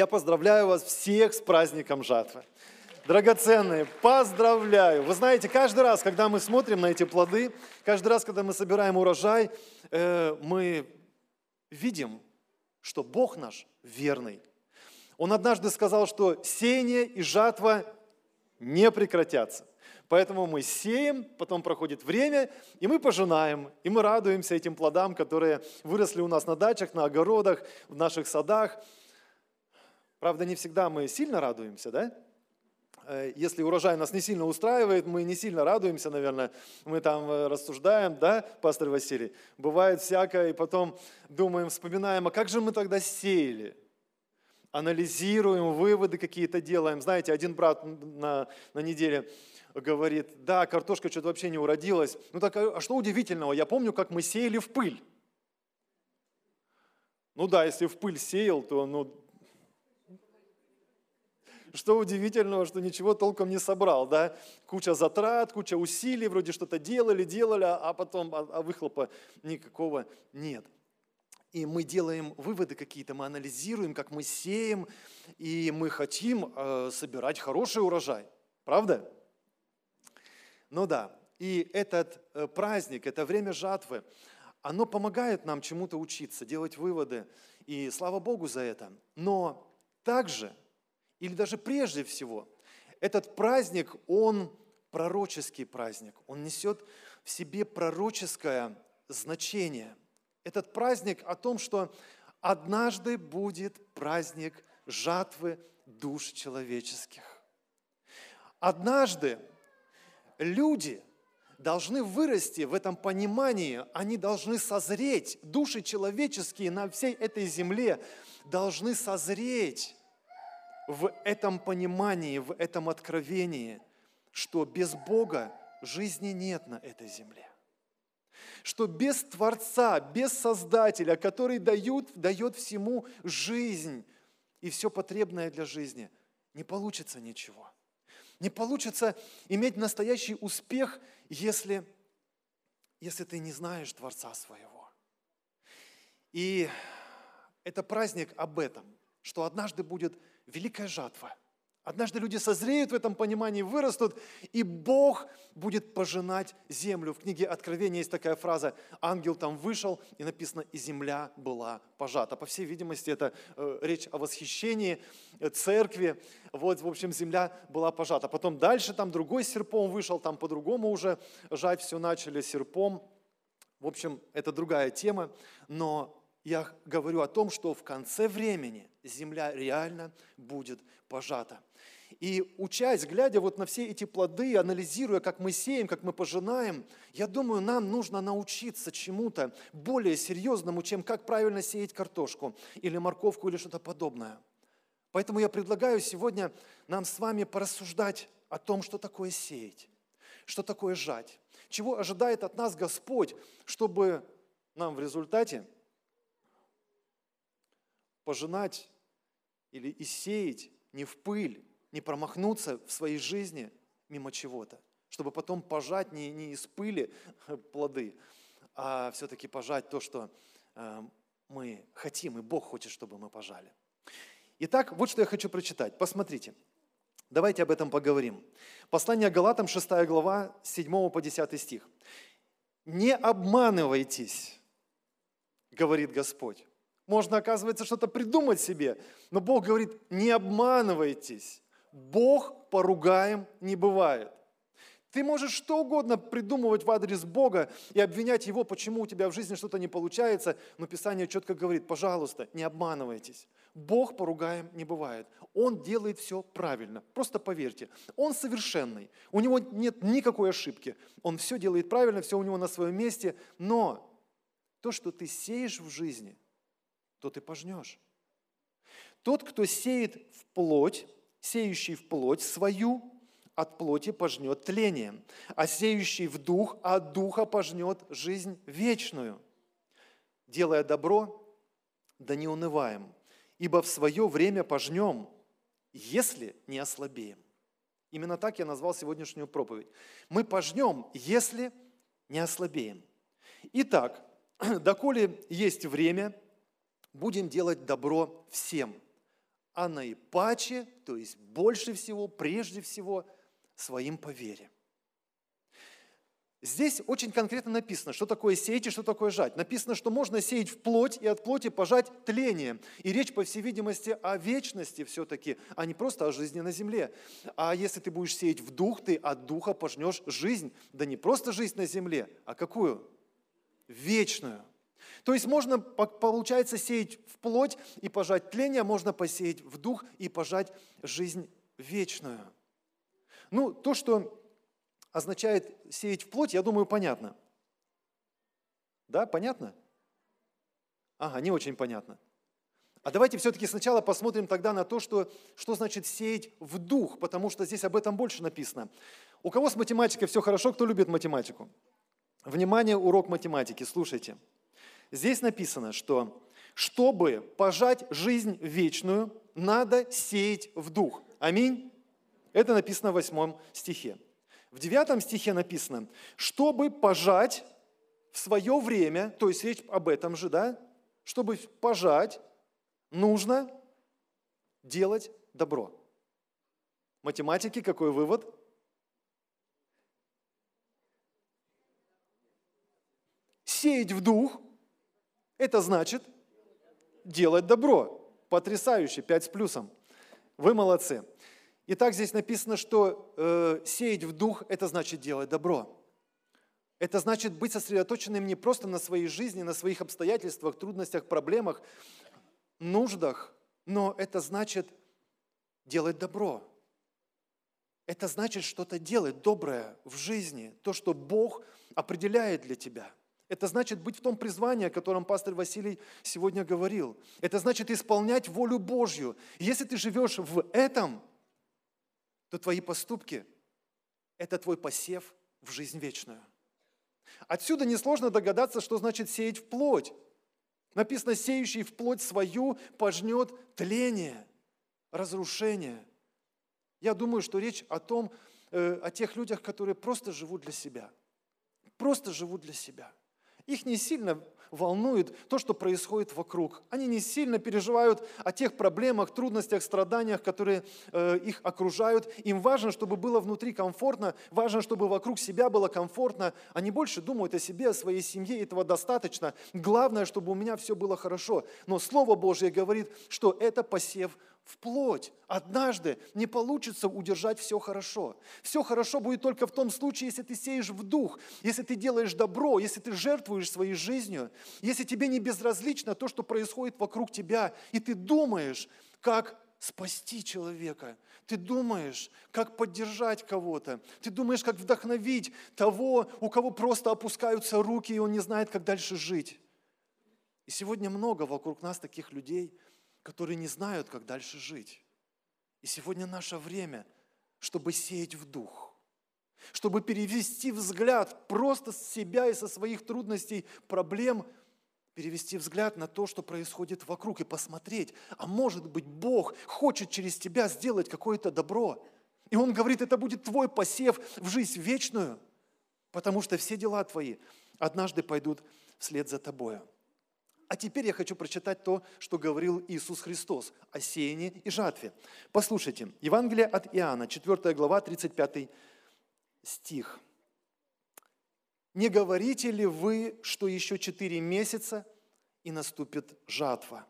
Я поздравляю вас всех с праздником жатвы. Драгоценные, поздравляю! Вы знаете, каждый раз, когда мы смотрим на эти плоды, каждый раз, когда мы собираем урожай, э, мы видим, что Бог наш верный. Он однажды сказал, что сеяние и жатва не прекратятся. Поэтому мы сеем, потом проходит время, и мы пожинаем, и мы радуемся этим плодам, которые выросли у нас на дачах, на огородах, в наших садах. Правда, не всегда мы сильно радуемся, да? Э, если урожай нас не сильно устраивает, мы не сильно радуемся, наверное, мы там э, рассуждаем, да, пастор Василий? Бывает всякое, и потом думаем, вспоминаем, а как же мы тогда сеяли? Анализируем, выводы какие-то делаем. Знаете, один брат на, на неделе говорит, да, картошка что-то вообще не уродилась. Ну так, а что удивительного? Я помню, как мы сеяли в пыль. Ну да, если в пыль сеял, то ну, что удивительного, что ничего толком не собрал, да? Куча затрат, куча усилий, вроде что-то делали, делали, а потом а, а выхлопа никакого нет. И мы делаем выводы какие-то, мы анализируем, как мы сеем, и мы хотим э, собирать хороший урожай. Правда? Ну да, и этот э, праздник, это время жатвы, оно помогает нам чему-то учиться, делать выводы, и слава Богу за это. Но также, или даже прежде всего, этот праздник, он пророческий праздник, он несет в себе пророческое значение. Этот праздник о том, что однажды будет праздник жатвы душ человеческих. Однажды люди должны вырасти в этом понимании, они должны созреть, души человеческие на всей этой земле должны созреть в этом понимании, в этом откровении, что без Бога жизни нет на этой земле. Что без Творца, без Создателя, который дает, дает всему жизнь и все потребное для жизни, не получится ничего – не получится иметь настоящий успех, если, если ты не знаешь Творца своего. И это праздник об этом, что однажды будет великая жатва – Однажды люди созреют в этом понимании, вырастут, и Бог будет пожинать землю. В книге Откровения есть такая фраза, ангел там вышел, и написано, и земля была пожата. По всей видимости, это э, речь о восхищении э, церкви. Вот, в общем, земля была пожата. Потом дальше там другой серпом вышел, там по-другому уже жать все начали серпом. В общем, это другая тема, но я говорю о том, что в конце времени земля реально будет пожата. И учась, глядя вот на все эти плоды, анализируя, как мы сеем, как мы пожинаем, я думаю, нам нужно научиться чему-то более серьезному, чем как правильно сеять картошку или морковку или что-то подобное. Поэтому я предлагаю сегодня нам с вами порассуждать о том, что такое сеять, что такое жать, чего ожидает от нас Господь, чтобы нам в результате пожинать или и сеять не в пыль, не промахнуться в своей жизни мимо чего-то, чтобы потом пожать не, не из пыли плоды, а все-таки пожать то, что э, мы хотим, и Бог хочет, чтобы мы пожали. Итак, вот что я хочу прочитать. Посмотрите. Давайте об этом поговорим. Послание Галатам, 6 глава, 7 по 10 стих. «Не обманывайтесь, говорит Господь». Можно, оказывается, что-то придумать себе, но Бог говорит, не обманывайтесь. Бог поругаем не бывает. Ты можешь что угодно придумывать в адрес Бога и обвинять Его, почему у тебя в жизни что-то не получается, но Писание четко говорит, пожалуйста, не обманывайтесь. Бог поругаем не бывает. Он делает все правильно. Просто поверьте, Он совершенный. У Него нет никакой ошибки. Он все делает правильно, все у Него на своем месте. Но то, что ты сеешь в жизни, то ты пожнешь. Тот, кто сеет в плоть, сеющий в плоть свою, от плоти пожнет тление, а сеющий в дух от духа пожнет жизнь вечную. Делая добро, да не унываем, ибо в свое время пожнем, если не ослабеем. Именно так я назвал сегодняшнюю проповедь. Мы пожнем, если не ослабеем. Итак, доколе есть время, будем делать добро всем – а наипаче, то есть больше всего, прежде всего, своим по вере. Здесь очень конкретно написано, что такое сеять и что такое жать. Написано, что можно сеять в плоть и от плоти пожать тление. И речь, по всей видимости, о вечности все-таки, а не просто о жизни на земле. А если ты будешь сеять в дух, ты от духа пожнешь жизнь. Да не просто жизнь на земле, а какую? Вечную. То есть можно, получается, сеять в плоть и пожать тление, можно посеять в дух и пожать жизнь вечную. Ну, то, что означает сеять в плоть, я думаю, понятно. Да, понятно? Ага, не очень понятно. А давайте все-таки сначала посмотрим тогда на то, что, что значит сеять в дух, потому что здесь об этом больше написано. У кого с математикой все хорошо, кто любит математику? Внимание, урок математики, слушайте. Здесь написано, что чтобы пожать жизнь вечную, надо сеять в дух. Аминь. Это написано в восьмом стихе. В девятом стихе написано, чтобы пожать в свое время, то есть речь об этом же, да, чтобы пожать, нужно делать добро. Математики, какой вывод? Сеять в дух – это значит делать добро. Потрясающе, пять с плюсом. Вы молодцы. Итак, здесь написано, что э, сеять в дух – это значит делать добро. Это значит быть сосредоточенным не просто на своей жизни, на своих обстоятельствах, трудностях, проблемах, нуждах, но это значит делать добро. Это значит что-то делать доброе в жизни, то, что Бог определяет для тебя. Это значит быть в том призвании, о котором пастор Василий сегодня говорил. Это значит исполнять волю Божью. Если ты живешь в этом, то твои поступки – это твой посев в жизнь вечную. Отсюда несложно догадаться, что значит сеять в плоть. Написано, сеющий в плоть свою пожнет тление, разрушение. Я думаю, что речь о том, э, о тех людях, которые просто живут для себя. Просто живут для себя. Их не сильно волнует то, что происходит вокруг. Они не сильно переживают о тех проблемах, трудностях, страданиях, которые э, их окружают. Им важно, чтобы было внутри комфортно, важно, чтобы вокруг себя было комфортно. Они больше думают о себе, о своей семье, этого достаточно. Главное, чтобы у меня все было хорошо. Но Слово Божье говорит, что это посев в плоть. Однажды не получится удержать все хорошо. Все хорошо будет только в том случае, если ты сеешь в дух, если ты делаешь добро, если ты жертвуешь своей жизнью, если тебе не безразлично то, что происходит вокруг тебя, и ты думаешь, как спасти человека. Ты думаешь, как поддержать кого-то. Ты думаешь, как вдохновить того, у кого просто опускаются руки, и он не знает, как дальше жить. И сегодня много вокруг нас таких людей – которые не знают, как дальше жить. И сегодня наше время, чтобы сеять в дух, чтобы перевести взгляд просто с себя и со своих трудностей, проблем, перевести взгляд на то, что происходит вокруг, и посмотреть, а может быть Бог хочет через тебя сделать какое-то добро. И Он говорит, это будет твой посев в жизнь вечную, потому что все дела твои однажды пойдут вслед за тобою. А теперь я хочу прочитать то, что говорил Иисус Христос о сеянии и жатве. Послушайте, Евангелие от Иоанна, 4 глава, 35 стих. «Не говорите ли вы, что еще четыре месяца и наступит жатва?»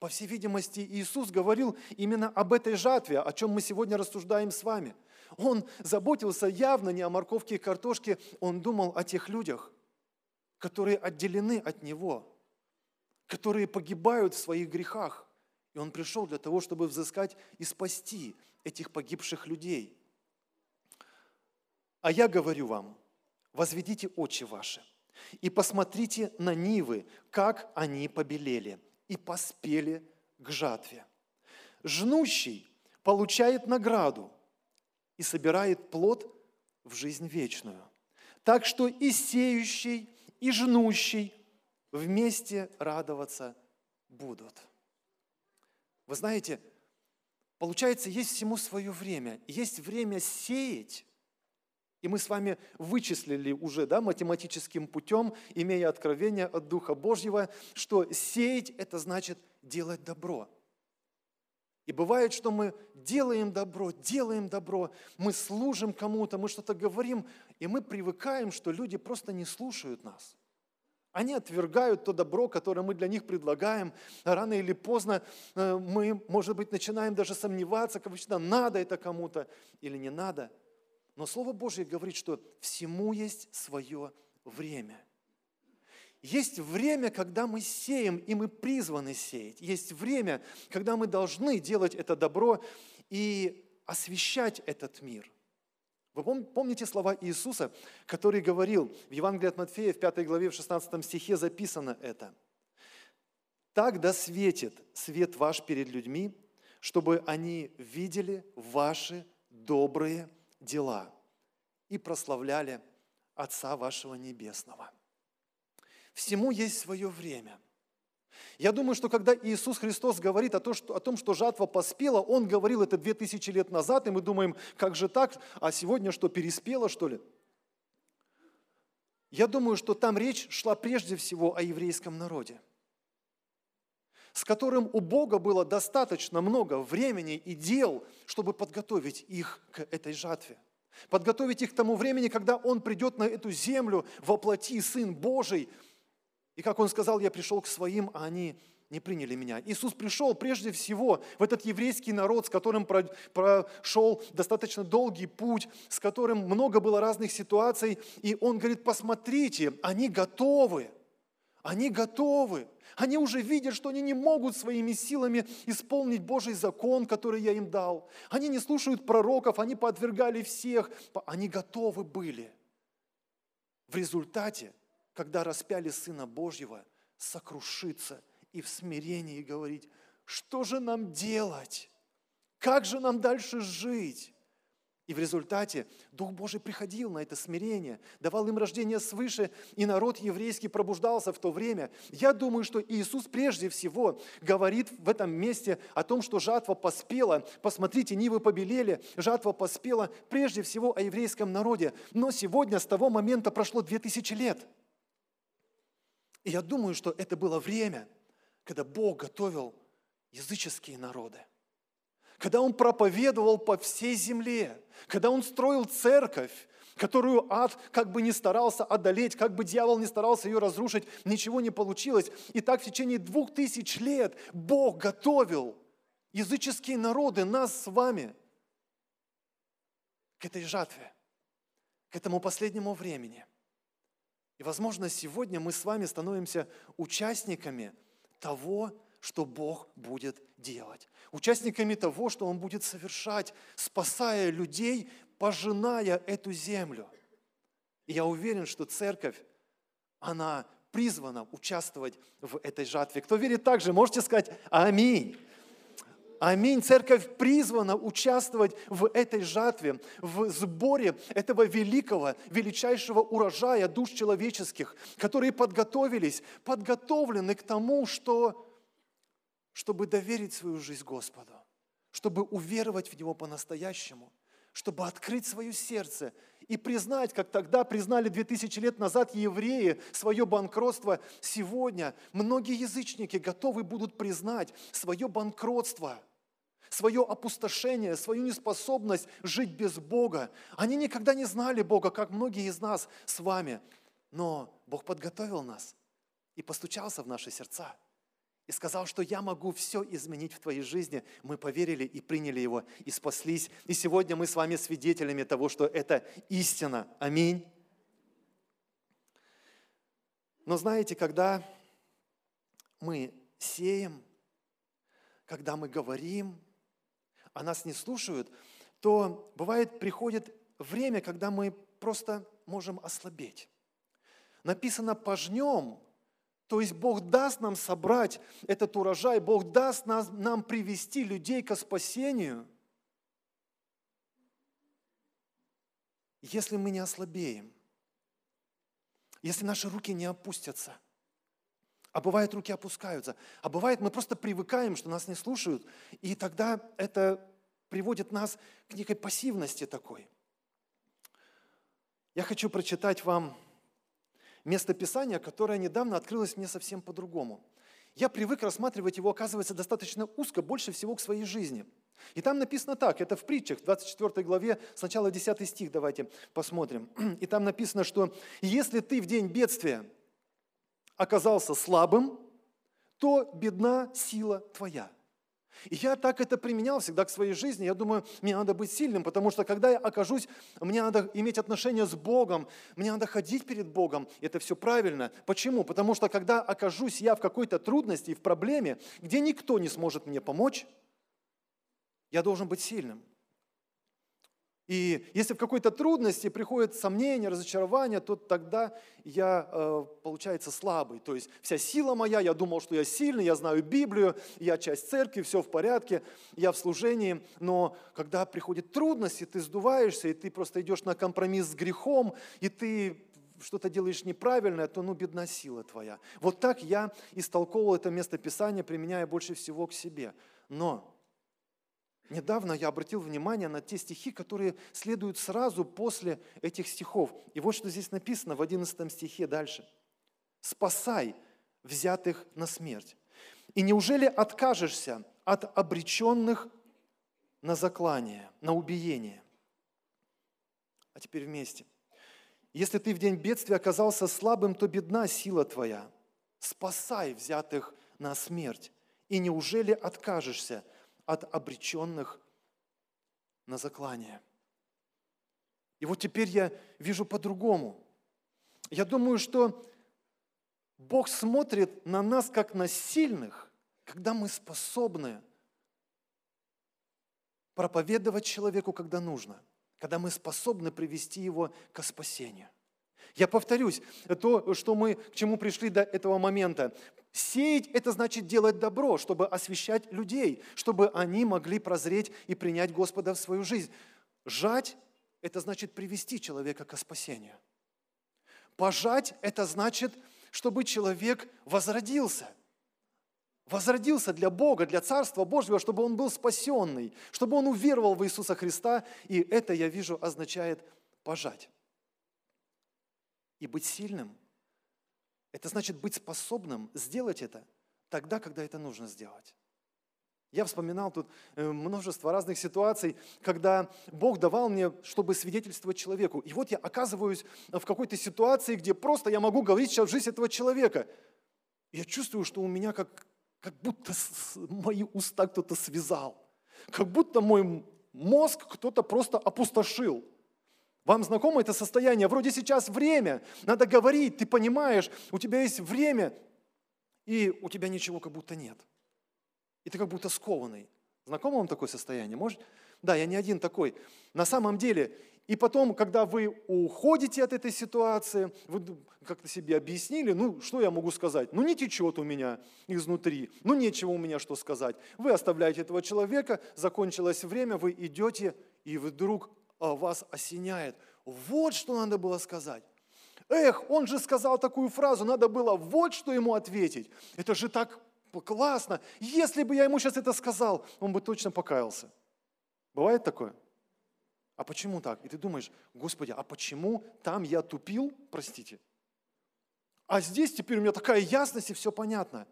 По всей видимости, Иисус говорил именно об этой жатве, о чем мы сегодня рассуждаем с вами. Он заботился явно не о морковке и картошке, он думал о тех людях, которые отделены от Него – которые погибают в своих грехах. И Он пришел для того, чтобы взыскать и спасти этих погибших людей. А я говорю вам, возведите очи ваши и посмотрите на нивы, как они побелели и поспели к жатве. Жнущий получает награду и собирает плод в жизнь вечную. Так что и сеющий, и жнущий вместе радоваться будут. Вы знаете, получается, есть всему свое время. Есть время сеять, и мы с вами вычислили уже да, математическим путем, имея откровение от Духа Божьего, что сеять – это значит делать добро. И бывает, что мы делаем добро, делаем добро, мы служим кому-то, мы что-то говорим, и мы привыкаем, что люди просто не слушают нас. Они отвергают то добро, которое мы для них предлагаем. Рано или поздно э, мы, может быть, начинаем даже сомневаться, как вообще надо это кому-то или не надо. Но Слово Божье говорит, что всему есть свое время – есть время, когда мы сеем, и мы призваны сеять. Есть время, когда мы должны делать это добро и освещать этот мир. Вы помните слова Иисуса, который говорил в Евангелии от Матфея в 5 главе в 16 стихе записано это. «Так да светит свет ваш перед людьми, чтобы они видели ваши добрые дела и прославляли Отца вашего Небесного». Всему есть свое время. Я думаю, что когда Иисус Христос говорит о, том, что, о том, что жатва поспела, Он говорил это две тысячи лет назад, и мы думаем, как же так, а сегодня что, переспела, что ли? Я думаю, что там речь шла прежде всего о еврейском народе, с которым у Бога было достаточно много времени и дел, чтобы подготовить их к этой жатве. Подготовить их к тому времени, когда Он придет на эту землю, воплоти Сын Божий – и как он сказал, я пришел к своим, а они не приняли меня. Иисус пришел прежде всего в этот еврейский народ, с которым прошел достаточно долгий путь, с которым много было разных ситуаций. И он говорит, посмотрите, они готовы. Они готовы. Они уже видят, что они не могут своими силами исполнить Божий закон, который я им дал. Они не слушают пророков, они подвергали всех. Они готовы были. В результате когда распяли Сына Божьего, сокрушиться и в смирении говорить, что же нам делать? Как же нам дальше жить? И в результате Дух Божий приходил на это смирение, давал им рождение свыше, и народ еврейский пробуждался в то время. Я думаю, что Иисус прежде всего говорит в этом месте о том, что жатва поспела. Посмотрите, нивы побелели, жатва поспела прежде всего о еврейском народе. Но сегодня с того момента прошло две тысячи лет – и я думаю, что это было время, когда Бог готовил языческие народы. Когда Он проповедовал по всей земле, когда Он строил церковь, которую ад как бы не старался одолеть, как бы дьявол не старался ее разрушить, ничего не получилось. И так в течение двух тысяч лет Бог готовил языческие народы, нас с вами, к этой жатве, к этому последнему времени – и, возможно, сегодня мы с вами становимся участниками того, что Бог будет делать. Участниками того, что Он будет совершать, спасая людей, пожиная эту землю. И я уверен, что церковь, она призвана участвовать в этой жатве. Кто верит так же, можете сказать «Аминь». Аминь. Церковь призвана участвовать в этой жатве, в сборе этого великого, величайшего урожая душ человеческих, которые подготовились, подготовлены к тому, что, чтобы доверить свою жизнь Господу, чтобы уверовать в Него по-настоящему, чтобы открыть свое сердце и признать, как тогда признали 2000 лет назад евреи свое банкротство, сегодня многие язычники готовы будут признать свое банкротство – свое опустошение, свою неспособность жить без Бога. Они никогда не знали Бога, как многие из нас с вами. Но Бог подготовил нас и постучался в наши сердца. И сказал, что я могу все изменить в твоей жизни. Мы поверили и приняли его, и спаслись. И сегодня мы с вами свидетелями того, что это истина. Аминь. Но знаете, когда мы сеем, когда мы говорим, а нас не слушают, то бывает, приходит время, когда мы просто можем ослабеть. Написано «пожнем», то есть Бог даст нам собрать этот урожай, Бог даст нас, нам привести людей к спасению, если мы не ослабеем, если наши руки не опустятся. А бывает, руки опускаются. А бывает, мы просто привыкаем, что нас не слушают. И тогда это приводит нас к некой пассивности такой. Я хочу прочитать вам место Писания, которое недавно открылось мне совсем по-другому. я привык рассматривать его, оказывается, достаточно узко, больше всего к своей жизни. И там написано так, это в притчах, в 24 главе, сначала 10 стих давайте посмотрим. И там написано, что если ты в день бедствия оказался слабым, то бедна сила твоя. И я так это применял всегда к своей жизни. Я думаю, мне надо быть сильным, потому что когда я окажусь, мне надо иметь отношения с Богом, мне надо ходить перед Богом. Это все правильно. Почему? Потому что когда окажусь я в какой-то трудности и в проблеме, где никто не сможет мне помочь, я должен быть сильным. И если в какой-то трудности приходит сомнение, разочарование, то тогда я, э, получается, слабый. То есть вся сила моя, я думал, что я сильный, я знаю Библию, я часть церкви, все в порядке, я в служении. Но когда приходит трудности, ты сдуваешься, и ты просто идешь на компромисс с грехом, и ты что-то делаешь неправильное, то ну бедна сила твоя. Вот так я истолковывал это место Писания, применяя больше всего к себе. Но Недавно я обратил внимание на те стихи, которые следуют сразу после этих стихов. И вот что здесь написано в 11 стихе дальше. «Спасай взятых на смерть. И неужели откажешься от обреченных на заклание, на убиение?» А теперь вместе. «Если ты в день бедствия оказался слабым, то бедна сила твоя. Спасай взятых на смерть. И неужели откажешься от обреченных на заклание. И вот теперь я вижу по-другому. Я думаю, что Бог смотрит на нас как на сильных, когда мы способны проповедовать человеку, когда нужно, когда мы способны привести его к спасению. Я повторюсь, то, что мы, к чему пришли до этого момента. Сеять – это значит делать добро, чтобы освещать людей, чтобы они могли прозреть и принять Господа в свою жизнь. Жать – это значит привести человека к спасению. Пожать – это значит, чтобы человек возродился. Возродился для Бога, для Царства Божьего, чтобы он был спасенный, чтобы он уверовал в Иисуса Христа. И это, я вижу, означает пожать. И быть сильным – это значит быть способным сделать это тогда, когда это нужно сделать. Я вспоминал тут э, множество разных ситуаций, когда Бог давал мне, чтобы свидетельствовать человеку. И вот я оказываюсь в какой-то ситуации, где просто я могу говорить сейчас жизнь этого человека. я чувствую, что у меня как, как будто мои уста кто-то связал. Как будто мой мозг кто-то просто опустошил. Вам знакомо это состояние? Вроде сейчас время, надо говорить, ты понимаешь, у тебя есть время, и у тебя ничего как будто нет. И ты как будто скованный. Знакомо вам такое состояние? Может? Да, я не один такой. На самом деле, и потом, когда вы уходите от этой ситуации, вы как-то себе объяснили, ну, что я могу сказать? Ну, не течет у меня изнутри, ну, нечего у меня что сказать. Вы оставляете этого человека, закончилось время, вы идете, и вдруг вас осеняет. Вот что надо было сказать. Эх, он же сказал такую фразу, надо было вот что ему ответить. Это же так классно. Если бы я ему сейчас это сказал, он бы точно покаялся. Бывает такое? А почему так? И ты думаешь, Господи, а почему там я тупил, простите? А здесь теперь у меня такая ясность и все понятно.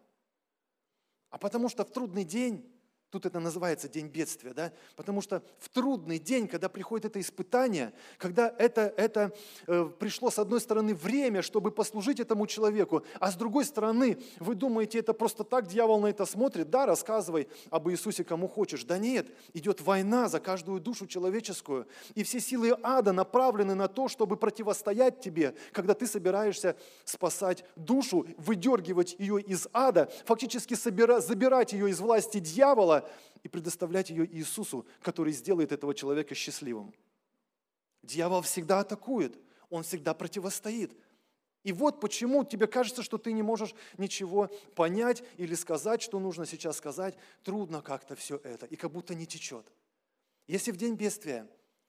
А потому что в трудный день Тут это называется день бедствия, да? Потому что в трудный день, когда приходит это испытание, когда это, это э, пришло с одной стороны время, чтобы послужить этому человеку, а с другой стороны, вы думаете, это просто так дьявол на это смотрит? Да, рассказывай об Иисусе кому хочешь. Да нет, идет война за каждую душу человеческую, и все силы ада направлены на то, чтобы противостоять тебе, когда ты собираешься спасать душу, выдергивать ее из ада, фактически собира, забирать ее из власти дьявола, и предоставлять ее Иисусу, который сделает этого человека счастливым. Дьявол всегда атакует, он всегда противостоит. И вот почему тебе кажется, что ты не можешь ничего понять или сказать, что нужно сейчас сказать. Трудно как-то все это, и как будто не течет. Если в день бедствия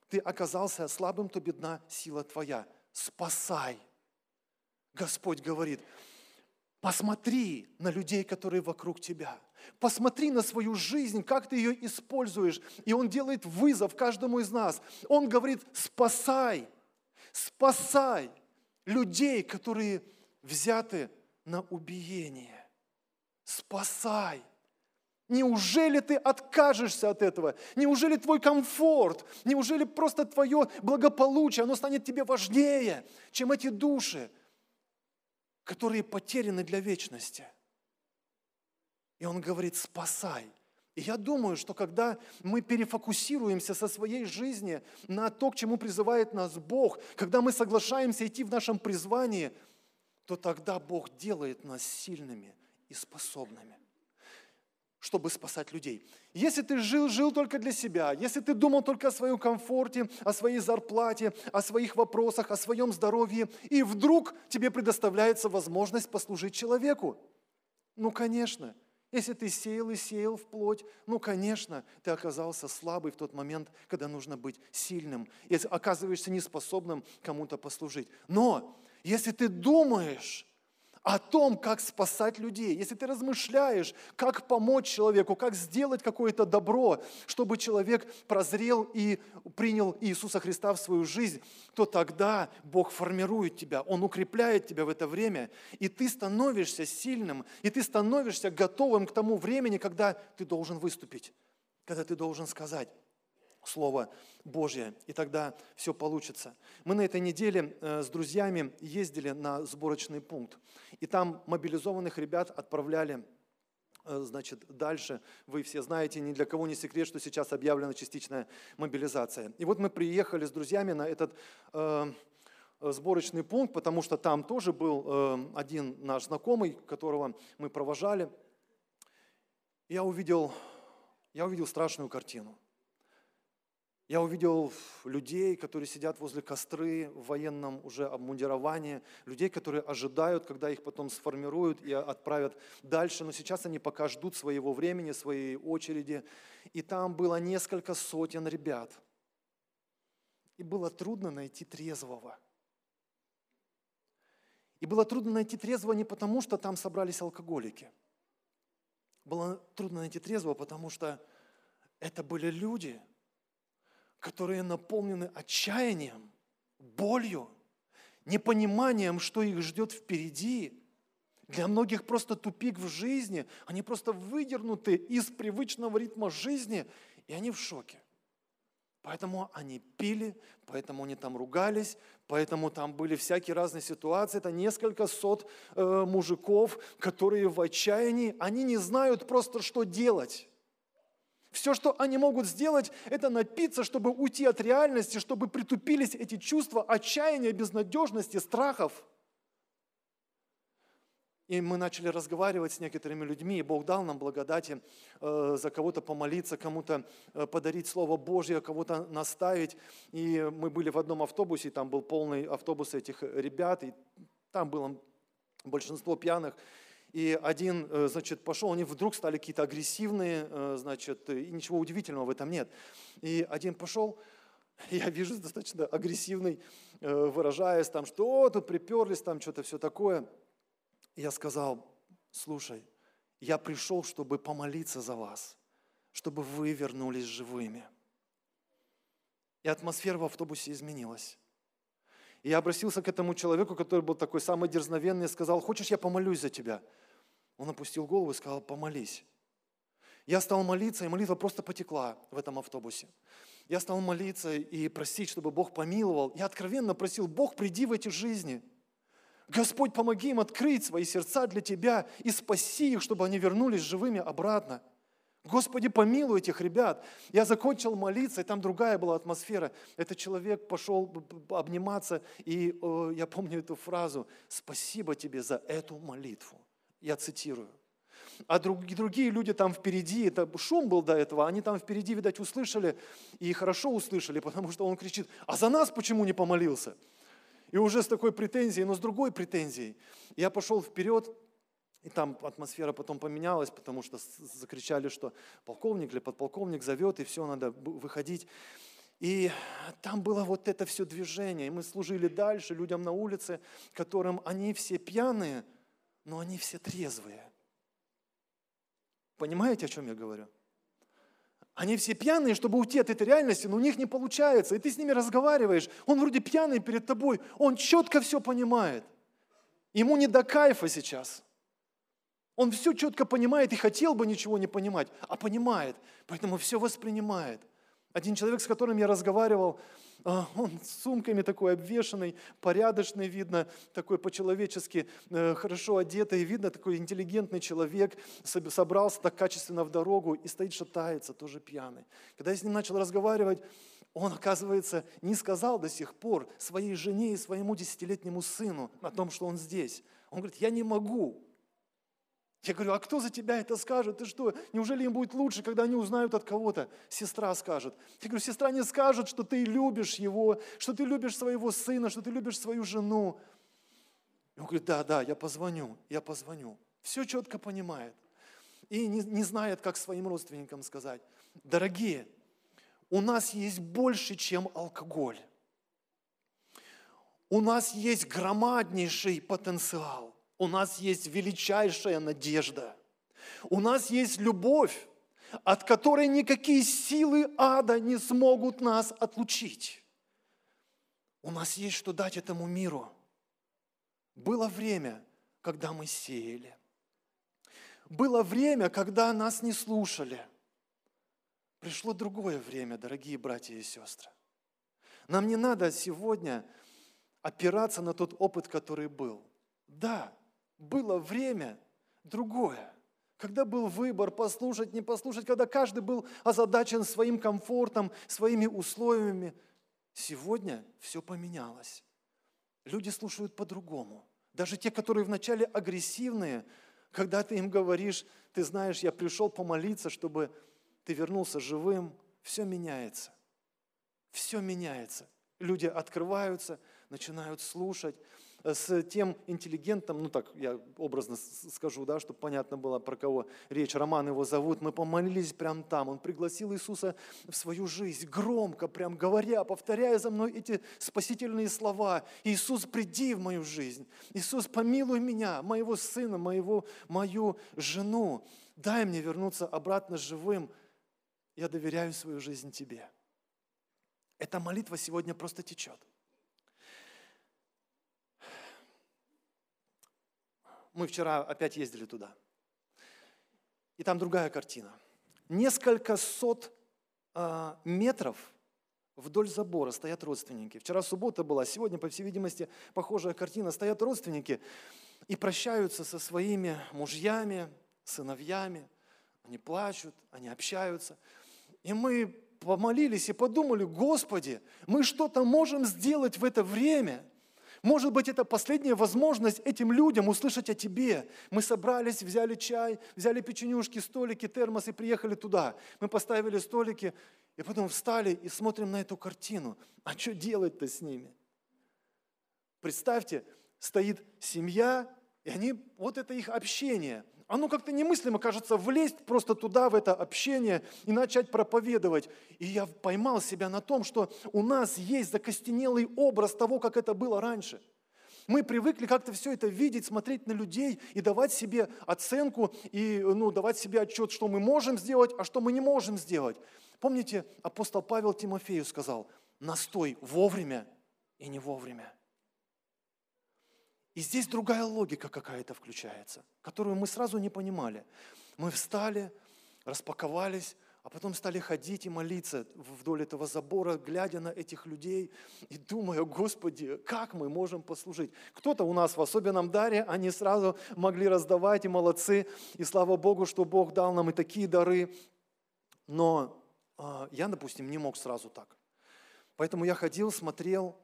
ты оказался слабым, то бедна сила твоя. Спасай. Господь говорит, посмотри на людей, которые вокруг тебя – Посмотри на свою жизнь, как ты ее используешь. И Он делает вызов каждому из нас. Он говорит, спасай, спасай людей, которые взяты на убиение. Спасай. Неужели ты откажешься от этого? Неужели твой комфорт, неужели просто твое благополучие, оно станет тебе важнее, чем эти души, которые потеряны для вечности? И он говорит, спасай. И я думаю, что когда мы перефокусируемся со своей жизни на то, к чему призывает нас Бог, когда мы соглашаемся идти в нашем призвании, то тогда Бог делает нас сильными и способными чтобы спасать людей. Если ты жил, жил только для себя, если ты думал только о своем комфорте, о своей зарплате, о своих вопросах, о своем здоровье, и вдруг тебе предоставляется возможность послужить человеку, ну, конечно, если ты сеял и сеял в плоть, ну, конечно, ты оказался слабый в тот момент, когда нужно быть сильным, и оказываешься неспособным кому-то послужить. Но если ты думаешь, о том, как спасать людей, если ты размышляешь, как помочь человеку, как сделать какое-то добро, чтобы человек прозрел и принял Иисуса Христа в свою жизнь, то тогда Бог формирует тебя, Он укрепляет тебя в это время, и ты становишься сильным, и ты становишься готовым к тому времени, когда ты должен выступить, когда ты должен сказать, Слово Божье, и тогда все получится. Мы на этой неделе э, с друзьями ездили на сборочный пункт, и там мобилизованных ребят отправляли э, значит, дальше. Вы все знаете, ни для кого не секрет, что сейчас объявлена частичная мобилизация. И вот мы приехали с друзьями на этот э, сборочный пункт, потому что там тоже был один наш знакомый, которого мы провожали. Я увидел, я увидел страшную картину. Я увидел людей, которые сидят возле костры в военном уже обмундировании, людей, которые ожидают, когда их потом сформируют и отправят дальше, но сейчас они пока ждут своего времени, своей очереди. И там было несколько сотен ребят. И было трудно найти трезвого. И было трудно найти трезвого не потому, что там собрались алкоголики. Было трудно найти трезвого, потому что это были люди – которые наполнены отчаянием, болью, непониманием, что их ждет впереди. Для многих просто тупик в жизни, они просто выдернуты из привычного ритма жизни, и они в шоке. Поэтому они пили, поэтому они там ругались, поэтому там были всякие разные ситуации. Это несколько сот э, мужиков, которые в отчаянии, они не знают просто, что делать. Все, что они могут сделать, это напиться, чтобы уйти от реальности, чтобы притупились эти чувства отчаяния, безнадежности, страхов. И мы начали разговаривать с некоторыми людьми, и Бог дал нам благодати э, за кого-то помолиться, кому-то э, подарить Слово Божье, кого-то наставить. И мы были в одном автобусе, там был полный автобус этих ребят, и там было большинство пьяных. И один, э, значит, пошел, они вдруг стали какие-то агрессивные, э, значит, и ничего удивительного в этом нет. И один пошел, я вижу достаточно агрессивный, э, выражаясь там, что тут приперлись, там что-то все такое. я сказал, слушай, я пришел, чтобы помолиться за вас, чтобы вы вернулись живыми. И атмосфера в автобусе изменилась. И я обратился к этому человеку, который был такой самый дерзновенный, и сказал, хочешь, я помолюсь за тебя? Он опустил голову и сказал, помолись. Я стал молиться, и молитва просто потекла в этом автобусе. Я стал молиться и просить, чтобы Бог помиловал. Я откровенно просил, Бог, приди в эти жизни. Господь, помоги им открыть свои сердца для Тебя и спаси их, чтобы они вернулись живыми обратно. Господи, помилуй этих ребят. Я закончил молиться, и там другая была атмосфера. Этот человек пошел обниматься, и э, я помню эту фразу «Спасибо тебе за эту молитву». Я цитирую. А другие люди там впереди, это шум был до этого, они там впереди, видать, услышали и хорошо услышали, потому что он кричит, а за нас почему не помолился? И уже с такой претензией, но с другой претензией. Я пошел вперед, и там атмосфера потом поменялась, потому что закричали, что полковник или подполковник зовет, и все, надо выходить. И там было вот это все движение. И мы служили дальше людям на улице, которым они все пьяные – но они все трезвые. Понимаете, о чем я говорю? Они все пьяные, чтобы уйти от этой реальности, но у них не получается. И ты с ними разговариваешь. Он вроде пьяный перед тобой, он четко все понимает. Ему не до кайфа сейчас. Он все четко понимает и хотел бы ничего не понимать, а понимает, поэтому все воспринимает. Один человек, с которым я разговаривал, он с сумками такой обвешанный, порядочный, видно, такой по-человечески э, хорошо одетый, видно, такой интеллигентный человек, собрался так качественно в дорогу и стоит, шатается, тоже пьяный. Когда я с ним начал разговаривать, он, оказывается, не сказал до сих пор своей жене и своему десятилетнему сыну о том, что он здесь. Он говорит, я не могу, я говорю, а кто за тебя это скажет? Ты что, неужели им будет лучше, когда они узнают от кого-то? Сестра скажет. Я говорю, сестра не скажет, что ты любишь его, что ты любишь своего сына, что ты любишь свою жену. И он говорит, да, да, я позвоню, я позвоню. Все четко понимает. И не, не знает, как своим родственникам сказать. Дорогие, у нас есть больше, чем алкоголь. У нас есть громаднейший потенциал. У нас есть величайшая надежда. У нас есть любовь, от которой никакие силы ада не смогут нас отлучить. У нас есть что дать этому миру. Было время, когда мы сеяли. Было время, когда нас не слушали. Пришло другое время, дорогие братья и сестры. Нам не надо сегодня опираться на тот опыт, который был. Да, было время другое, когда был выбор послушать, не послушать, когда каждый был озадачен своим комфортом, своими условиями. Сегодня все поменялось. Люди слушают по-другому. Даже те, которые вначале агрессивные, когда ты им говоришь, ты знаешь, я пришел помолиться, чтобы ты вернулся живым, все меняется. Все меняется. Люди открываются, начинают слушать с тем интеллигентом, ну так я образно скажу, да, чтобы понятно было, про кого речь, Роман его зовут, мы помолились прямо там, он пригласил Иисуса в свою жизнь, громко, прям говоря, повторяя за мной эти спасительные слова. Иисус, приди в мою жизнь. Иисус, помилуй меня, моего сына, моего, мою жену. Дай мне вернуться обратно живым. Я доверяю свою жизнь Тебе. Эта молитва сегодня просто течет. Мы вчера опять ездили туда. И там другая картина. Несколько сот э, метров вдоль забора стоят родственники. Вчера суббота была, сегодня, по всей видимости, похожая картина. Стоят родственники и прощаются со своими мужьями, сыновьями. Они плачут, они общаются. И мы помолились и подумали, Господи, мы что-то можем сделать в это время – может быть, это последняя возможность этим людям услышать о тебе. Мы собрались, взяли чай, взяли печенюшки, столики, термосы, приехали туда. Мы поставили столики, и потом встали и смотрим на эту картину. А что делать-то с ними? Представьте, стоит семья, и они, вот это их общение – оно как-то немыслимо кажется влезть просто туда, в это общение и начать проповедовать. И я поймал себя на том, что у нас есть закостенелый образ того, как это было раньше. Мы привыкли как-то все это видеть, смотреть на людей и давать себе оценку, и ну, давать себе отчет, что мы можем сделать, а что мы не можем сделать. Помните, апостол Павел Тимофею сказал, настой вовремя и не вовремя. И здесь другая логика какая-то включается, которую мы сразу не понимали. Мы встали, распаковались, а потом стали ходить и молиться вдоль этого забора, глядя на этих людей и думая, Господи, как мы можем послужить? Кто-то у нас в особенном даре, они сразу могли раздавать, и молодцы, и слава Богу, что Бог дал нам и такие дары. Но э, я, допустим, не мог сразу так. Поэтому я ходил, смотрел,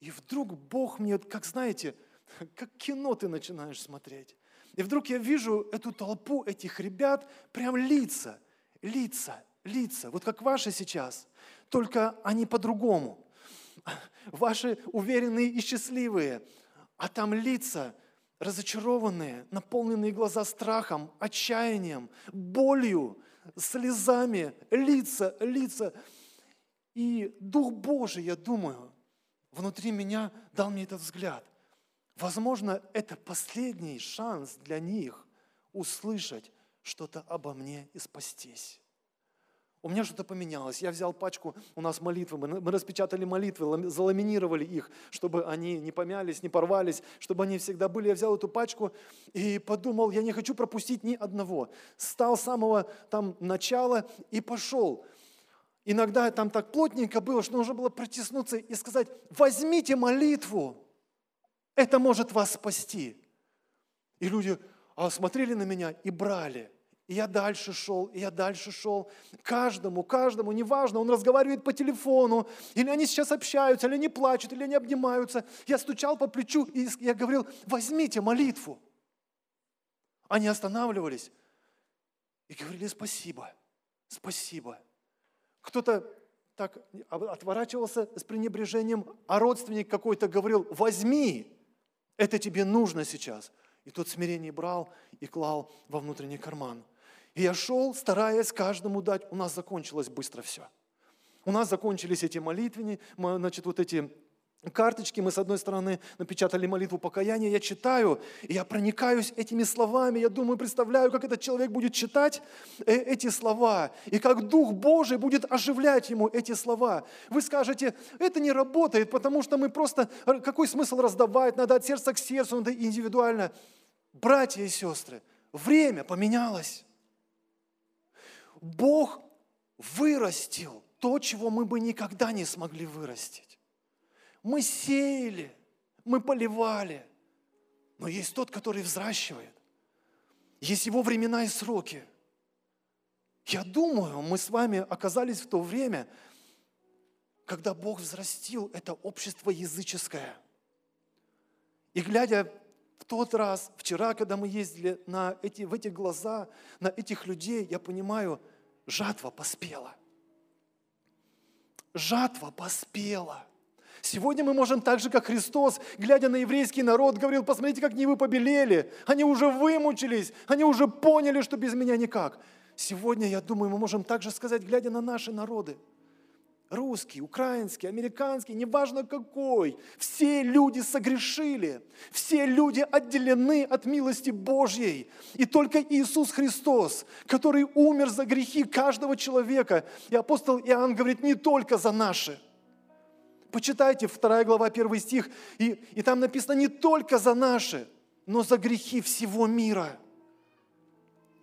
и вдруг Бог мне, как знаете, как кино ты начинаешь смотреть. И вдруг я вижу эту толпу этих ребят, прям лица, лица, лица, вот как ваши сейчас, только они по-другому. Ваши уверенные и счастливые, а там лица разочарованные, наполненные глаза страхом, отчаянием, болью, слезами, лица, лица. И Дух Божий, я думаю, внутри меня дал мне этот взгляд. Возможно, это последний шанс для них услышать что-то обо мне и спастись. У меня что-то поменялось. Я взял пачку, у нас молитвы, мы, распечатали молитвы, заламинировали их, чтобы они не помялись, не порвались, чтобы они всегда были. Я взял эту пачку и подумал, я не хочу пропустить ни одного. Стал с самого там начала и пошел. Иногда там так плотненько было, что нужно было протиснуться и сказать, возьмите молитву, это может вас спасти. И люди а, смотрели на меня и брали – и я дальше шел, и я дальше шел. Каждому, каждому, неважно, он разговаривает по телефону, или они сейчас общаются, или они плачут, или они обнимаются. Я стучал по плечу, и я говорил, возьмите молитву. Они останавливались и говорили, спасибо, спасибо. Кто-то так отворачивался с пренебрежением, а родственник какой-то говорил, возьми, это тебе нужно сейчас. И тот смирение брал и клал во внутренний карман. И я шел, стараясь каждому дать. У нас закончилось быстро все. У нас закончились эти молитвенные, значит, вот эти карточки, мы с одной стороны напечатали молитву покаяния, я читаю, и я проникаюсь этими словами, я думаю, представляю, как этот человек будет читать э, эти слова, и как Дух Божий будет оживлять ему эти слова. Вы скажете, это не работает, потому что мы просто, какой смысл раздавать, надо от сердца к сердцу, надо индивидуально. Братья и сестры, время поменялось. Бог вырастил то, чего мы бы никогда не смогли вырастить. Мы сеяли, мы поливали, но есть тот, который взращивает. Есть его времена и сроки. Я думаю, мы с вами оказались в то время, когда Бог взрастил это общество языческое. И глядя в тот раз, вчера, когда мы ездили на эти, в эти глаза, на этих людей, я понимаю, жатва поспела. Жатва поспела. Сегодня мы можем так же, как Христос, глядя на еврейский народ, говорил, посмотрите, как вы побелели, они уже вымучились, они уже поняли, что без меня никак. Сегодня, я думаю, мы можем также сказать, глядя на наши народы – русский, украинский, американский, неважно какой, все люди согрешили, все люди отделены от милости Божьей. И только Иисус Христос, который умер за грехи каждого человека, и апостол Иоанн говорит, не только за наши. Почитайте 2 глава, 1 стих, и, и там написано не только за наши, но за грехи всего мира.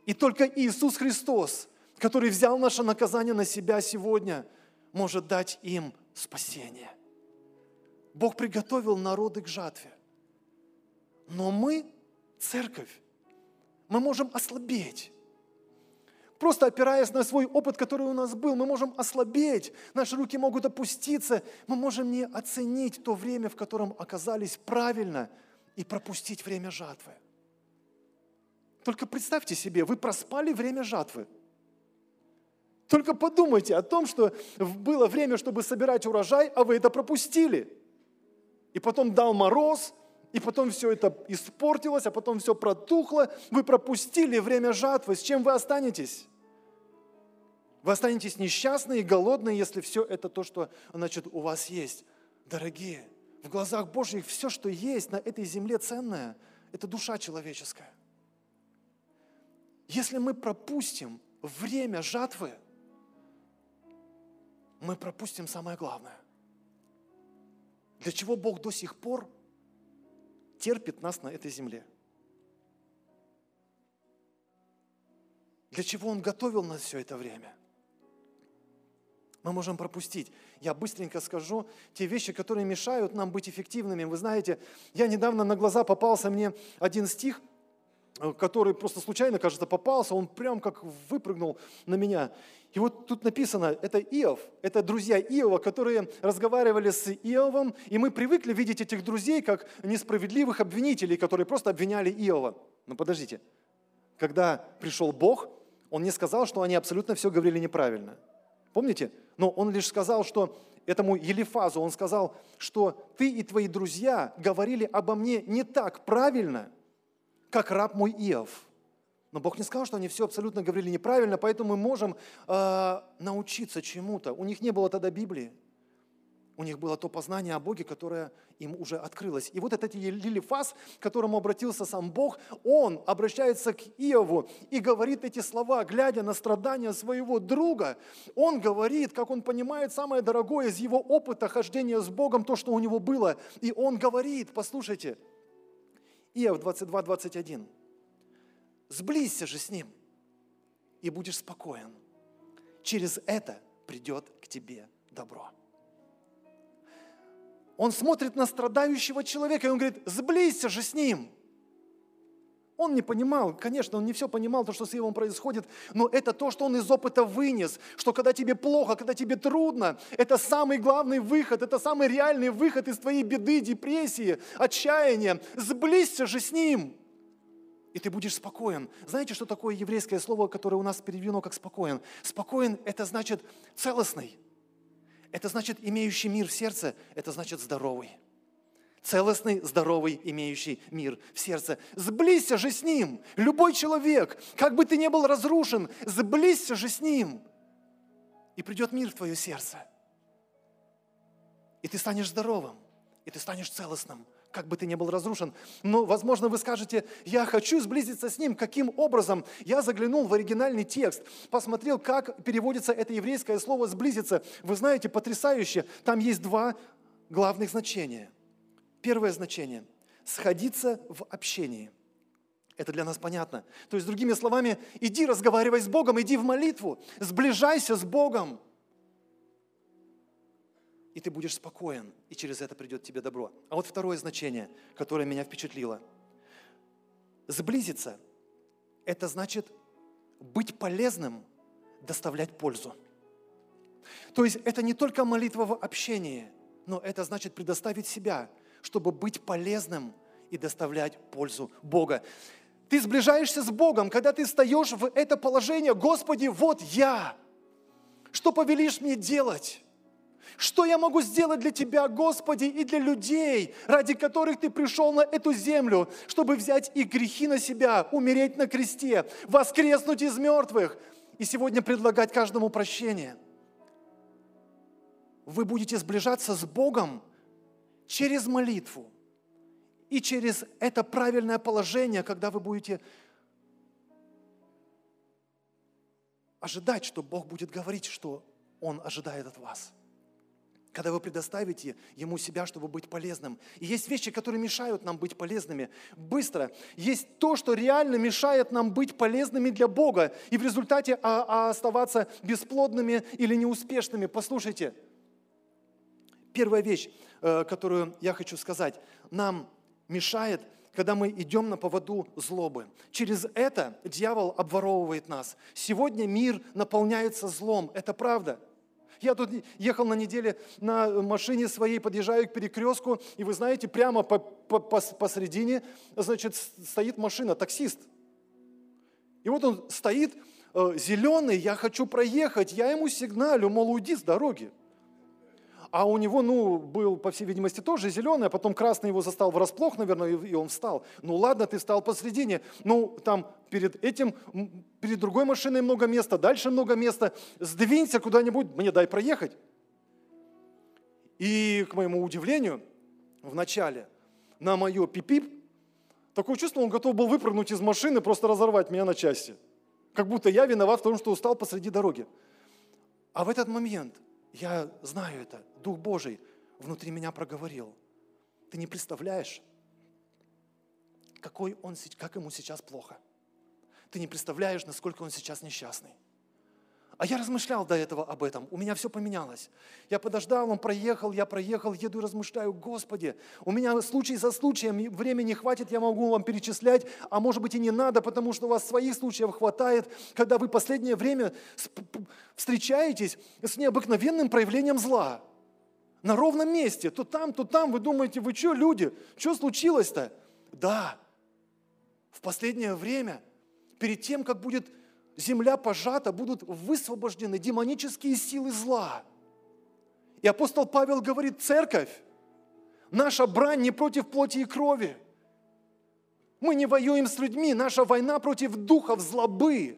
И только Иисус Христос, который взял наше наказание на себя сегодня – может дать им спасение. Бог приготовил народы к жатве. Но мы, церковь, мы можем ослабеть. Просто опираясь на свой опыт, который у нас был, мы можем ослабеть, наши руки могут опуститься, мы можем не оценить то время, в котором оказались правильно, и пропустить время жатвы. Только представьте себе, вы проспали время жатвы – только подумайте о том, что было время, чтобы собирать урожай, а вы это пропустили. И потом дал мороз, и потом все это испортилось, а потом все протухло. Вы пропустили время жатвы. С чем вы останетесь? Вы останетесь несчастные и голодные, если все это то, что значит, у вас есть. Дорогие, в глазах Божьих все, что есть на этой земле ценное, это душа человеческая. Если мы пропустим время жатвы – мы пропустим самое главное. Для чего Бог до сих пор терпит нас на этой земле? Для чего Он готовил нас все это время? Мы можем пропустить. Я быстренько скажу те вещи, которые мешают нам быть эффективными. Вы знаете, я недавно на глаза попался мне один стих, который просто случайно, кажется, попался, он прям как выпрыгнул на меня. И вот тут написано, это Иов, это друзья Иова, которые разговаривали с Иовом, и мы привыкли видеть этих друзей как несправедливых обвинителей, которые просто обвиняли Иова. Но подождите, когда пришел Бог, он не сказал, что они абсолютно все говорили неправильно. Помните? Но он лишь сказал, что этому Елифазу, он сказал, что ты и твои друзья говорили обо мне не так правильно, как раб мой Иов. Но Бог не сказал, что они все абсолютно говорили неправильно, поэтому мы можем э, научиться чему-то. У них не было тогда Библии. У них было то познание о Боге, которое им уже открылось. И вот этот Лилифас, к которому обратился сам Бог, он обращается к Иову и говорит эти слова, глядя на страдания своего друга. Он говорит, как он понимает самое дорогое из его опыта хождения с Богом, то, что у него было. И он говорит, послушайте, Иов 22, 21. «Сблизься же с ним, и будешь спокоен. Через это придет к тебе добро». Он смотрит на страдающего человека, и он говорит, сблизься же с ним. Он не понимал, конечно, он не все понимал, то, что с Ивом происходит, но это то, что он из опыта вынес, что когда тебе плохо, когда тебе трудно, это самый главный выход, это самый реальный выход из твоей беды, депрессии, отчаяния. Сблизься же с ним, и ты будешь спокоен. Знаете, что такое еврейское слово, которое у нас переведено как спокоен? Спокоен – это значит целостный. Это значит имеющий мир в сердце, это значит здоровый. Целостный, здоровый, имеющий мир в сердце. Сблизься же с ним. Любой человек, как бы ты ни был разрушен, сблизься же с ним. И придет мир в твое сердце. И ты станешь здоровым, и ты станешь целостным – как бы ты ни был разрушен. Но, возможно, вы скажете, я хочу сблизиться с ним. Каким образом? Я заглянул в оригинальный текст, посмотрел, как переводится это еврейское слово «сблизиться». Вы знаете, потрясающе. Там есть два главных значения. Первое значение – сходиться в общении. Это для нас понятно. То есть, другими словами, иди разговаривай с Богом, иди в молитву, сближайся с Богом и ты будешь спокоен, и через это придет тебе добро. А вот второе значение, которое меня впечатлило. Сблизиться – это значит быть полезным, доставлять пользу. То есть это не только молитва в общении, но это значит предоставить себя, чтобы быть полезным и доставлять пользу Бога. Ты сближаешься с Богом, когда ты встаешь в это положение, Господи, вот я, что повелишь мне делать? Что я могу сделать для Тебя, Господи, и для людей, ради которых Ты пришел на эту землю, чтобы взять их грехи на себя, умереть на кресте, воскреснуть из мертвых и сегодня предлагать каждому прощение? Вы будете сближаться с Богом через молитву и через это правильное положение, когда вы будете ожидать, что Бог будет говорить, что Он ожидает от вас когда вы предоставите Ему себя, чтобы быть полезным. И есть вещи, которые мешают нам быть полезными. Быстро. Есть то, что реально мешает нам быть полезными для Бога и в результате а, а оставаться бесплодными или неуспешными. Послушайте, первая вещь, которую я хочу сказать, нам мешает когда мы идем на поводу злобы. Через это дьявол обворовывает нас. Сегодня мир наполняется злом, это правда. Я тут ехал на неделе на машине своей, подъезжаю к перекрестку, и вы знаете, прямо по, по, посредине, значит, стоит машина, таксист. И вот он стоит, э, зеленый, я хочу проехать, я ему сигналю, мол, уйди с дороги. А у него, ну, был, по всей видимости, тоже зеленый, а потом красный его застал врасплох, наверное, и он встал. Ну ладно, ты встал посредине. Ну, там перед этим, перед другой машиной много места, дальше много места. Сдвинься куда-нибудь, мне дай проехать. И, к моему удивлению, в начале на мое пипип, такое чувство, он готов был выпрыгнуть из машины, просто разорвать меня на части. Как будто я виноват в том, что устал посреди дороги. А в этот момент – я знаю это. Дух Божий внутри меня проговорил. Ты не представляешь, какой он, как ему сейчас плохо. Ты не представляешь, насколько он сейчас несчастный. А я размышлял до этого об этом, у меня все поменялось. Я подождал, он проехал, я проехал, еду и размышляю, Господи, у меня случай за случаем, времени хватит, я могу вам перечислять, а может быть и не надо, потому что у вас своих случаев хватает, когда вы последнее время встречаетесь с необыкновенным проявлением зла. На ровном месте, то там, то там, вы думаете, вы что, люди, что случилось-то? Да, в последнее время, перед тем, как будет земля пожата, будут высвобождены демонические силы зла. И апостол Павел говорит, церковь, наша брань не против плоти и крови. Мы не воюем с людьми, наша война против духов злобы,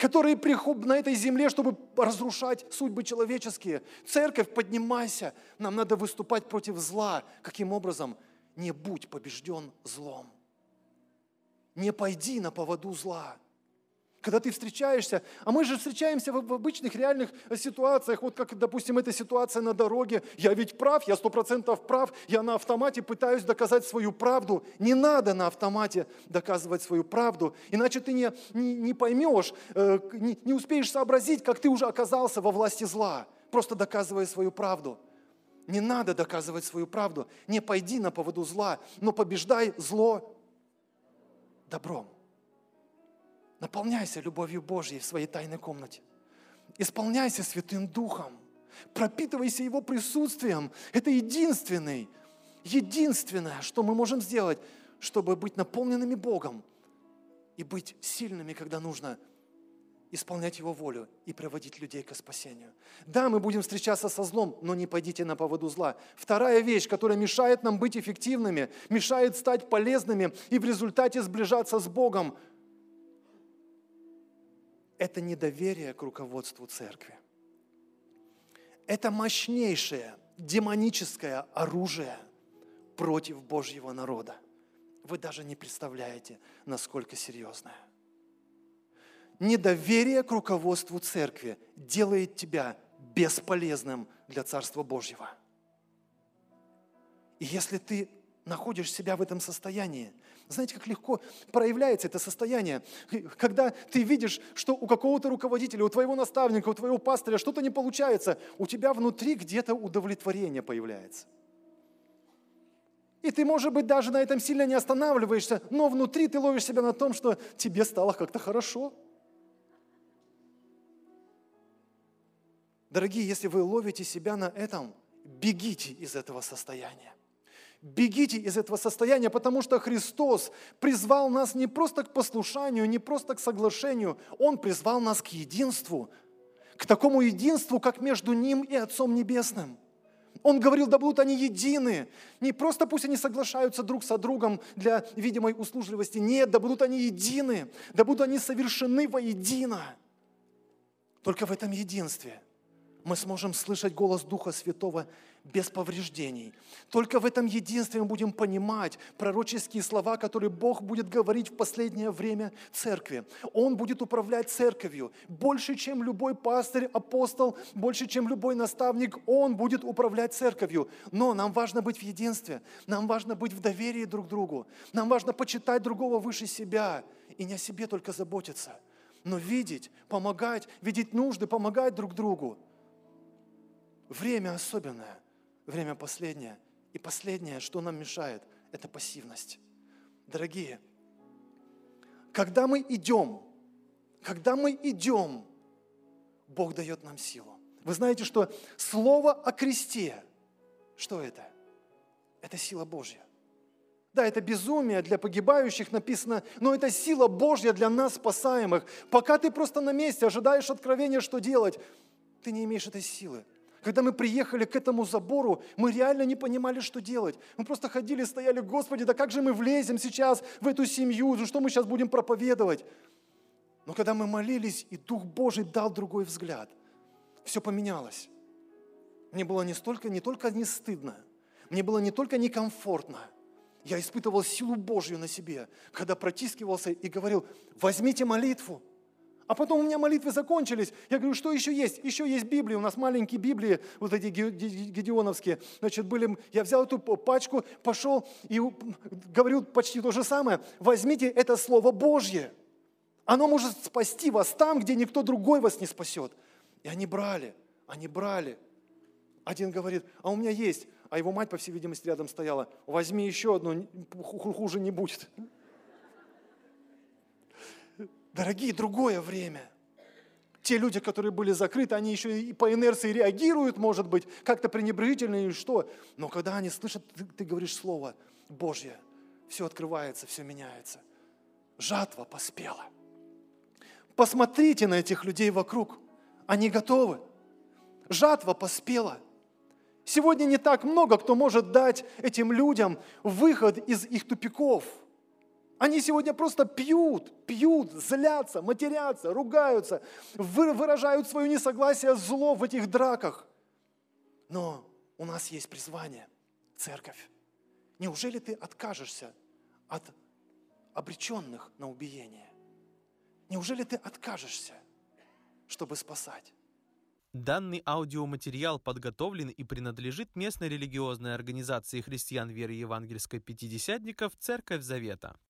которые приходят на этой земле, чтобы разрушать судьбы человеческие. Церковь, поднимайся. Нам надо выступать против зла. Каким образом? Не будь побежден злом. Не пойди на поводу зла. Когда ты встречаешься, а мы же встречаемся в, обычных реальных ситуациях, вот как, допустим, эта ситуация на дороге, я ведь прав, я сто процентов прав, я на автомате пытаюсь доказать свою правду. Не надо на автомате доказывать свою правду, иначе ты не, не, не поймешь, э, не, не успеешь сообразить, как ты уже оказался во власти зла, просто доказывая свою правду. Не надо доказывать свою правду, не пойди на поводу зла, но побеждай зло добром. Наполняйся любовью Божьей в своей тайной комнате. Исполняйся Святым Духом. Пропитывайся Его присутствием. Это единственный, единственное, что мы можем сделать, чтобы быть наполненными Богом и быть сильными, когда нужно исполнять Его волю и приводить людей к спасению. Да, мы будем встречаться со злом, но не пойдите на поводу зла. Вторая вещь, которая мешает нам быть эффективными, мешает стать полезными и в результате сближаться с Богом – это недоверие к руководству церкви. Это мощнейшее демоническое оружие против Божьего народа. Вы даже не представляете, насколько серьезное. Недоверие к руководству церкви делает тебя бесполезным для Царства Божьего. И если ты находишь себя в этом состоянии, знаете, как легко проявляется это состояние, когда ты видишь, что у какого-то руководителя, у твоего наставника, у твоего пастыря что-то не получается, у тебя внутри где-то удовлетворение появляется. И ты, может быть, даже на этом сильно не останавливаешься, но внутри ты ловишь себя на том, что тебе стало как-то хорошо. Дорогие, если вы ловите себя на этом, бегите из этого состояния. Бегите из этого состояния, потому что Христос призвал нас не просто к послушанию, не просто к соглашению, Он призвал нас к единству, к такому единству, как между Ним и Отцом Небесным. Он говорил, да будут они едины. Не просто пусть они соглашаются друг со другом для видимой услужливости. Нет, да будут они едины. Да будут они совершены воедино. Только в этом единстве мы сможем слышать голос Духа Святого без повреждений. Только в этом единстве мы будем понимать пророческие слова, которые Бог будет говорить в последнее время церкви. Он будет управлять церковью больше, чем любой пастырь, апостол, больше, чем любой наставник. Он будет управлять церковью. Но нам важно быть в единстве, нам важно быть в доверии друг к другу, нам важно почитать другого выше себя и не о себе только заботиться, но видеть, помогать, видеть нужды, помогать друг другу. Время особенное время последнее. И последнее, что нам мешает, это пассивность. Дорогие, когда мы идем, когда мы идем, Бог дает нам силу. Вы знаете, что слово о кресте, что это? Это сила Божья. Да, это безумие для погибающих написано, но это сила Божья для нас спасаемых. Пока ты просто на месте ожидаешь откровения, что делать, ты не имеешь этой силы. Когда мы приехали к этому забору, мы реально не понимали, что делать. Мы просто ходили, стояли, Господи, да как же мы влезем сейчас в эту семью, что мы сейчас будем проповедовать? Но когда мы молились, и Дух Божий дал другой взгляд, все поменялось. Мне было не, столько, не только не стыдно, мне было не только некомфортно, я испытывал силу Божью на себе, когда протискивался и говорил, возьмите молитву, а потом у меня молитвы закончились. Я говорю, что еще есть? Еще есть Библия. У нас маленькие Библии, вот эти гедеоновские. Значит, были, я взял эту пачку, пошел и говорю почти то же самое. Возьмите это Слово Божье. Оно может спасти вас там, где никто другой вас не спасет. И они брали, они брали. Один говорит, а у меня есть, а его мать, по всей видимости, рядом стояла. Возьми еще одну, хуже не будет. Дорогие, другое время. Те люди, которые были закрыты, они еще и по инерции реагируют, может быть, как-то пренебрежительно или что. Но когда они слышат, ты, ты говоришь Слово Божье, все открывается, все меняется. Жатва поспела. Посмотрите на этих людей вокруг. Они готовы. Жатва поспела. Сегодня не так много, кто может дать этим людям выход из их тупиков – Они сегодня просто пьют, пьют, злятся, матерятся, ругаются, выражают свое несогласие, зло в этих драках. Но у нас есть призвание, церковь. Неужели ты откажешься от обреченных на убиение? Неужели ты откажешься, чтобы спасать? Данный аудиоматериал подготовлен и принадлежит местной религиозной организации христиан веры евангельской пятидесятников «Церковь Завета».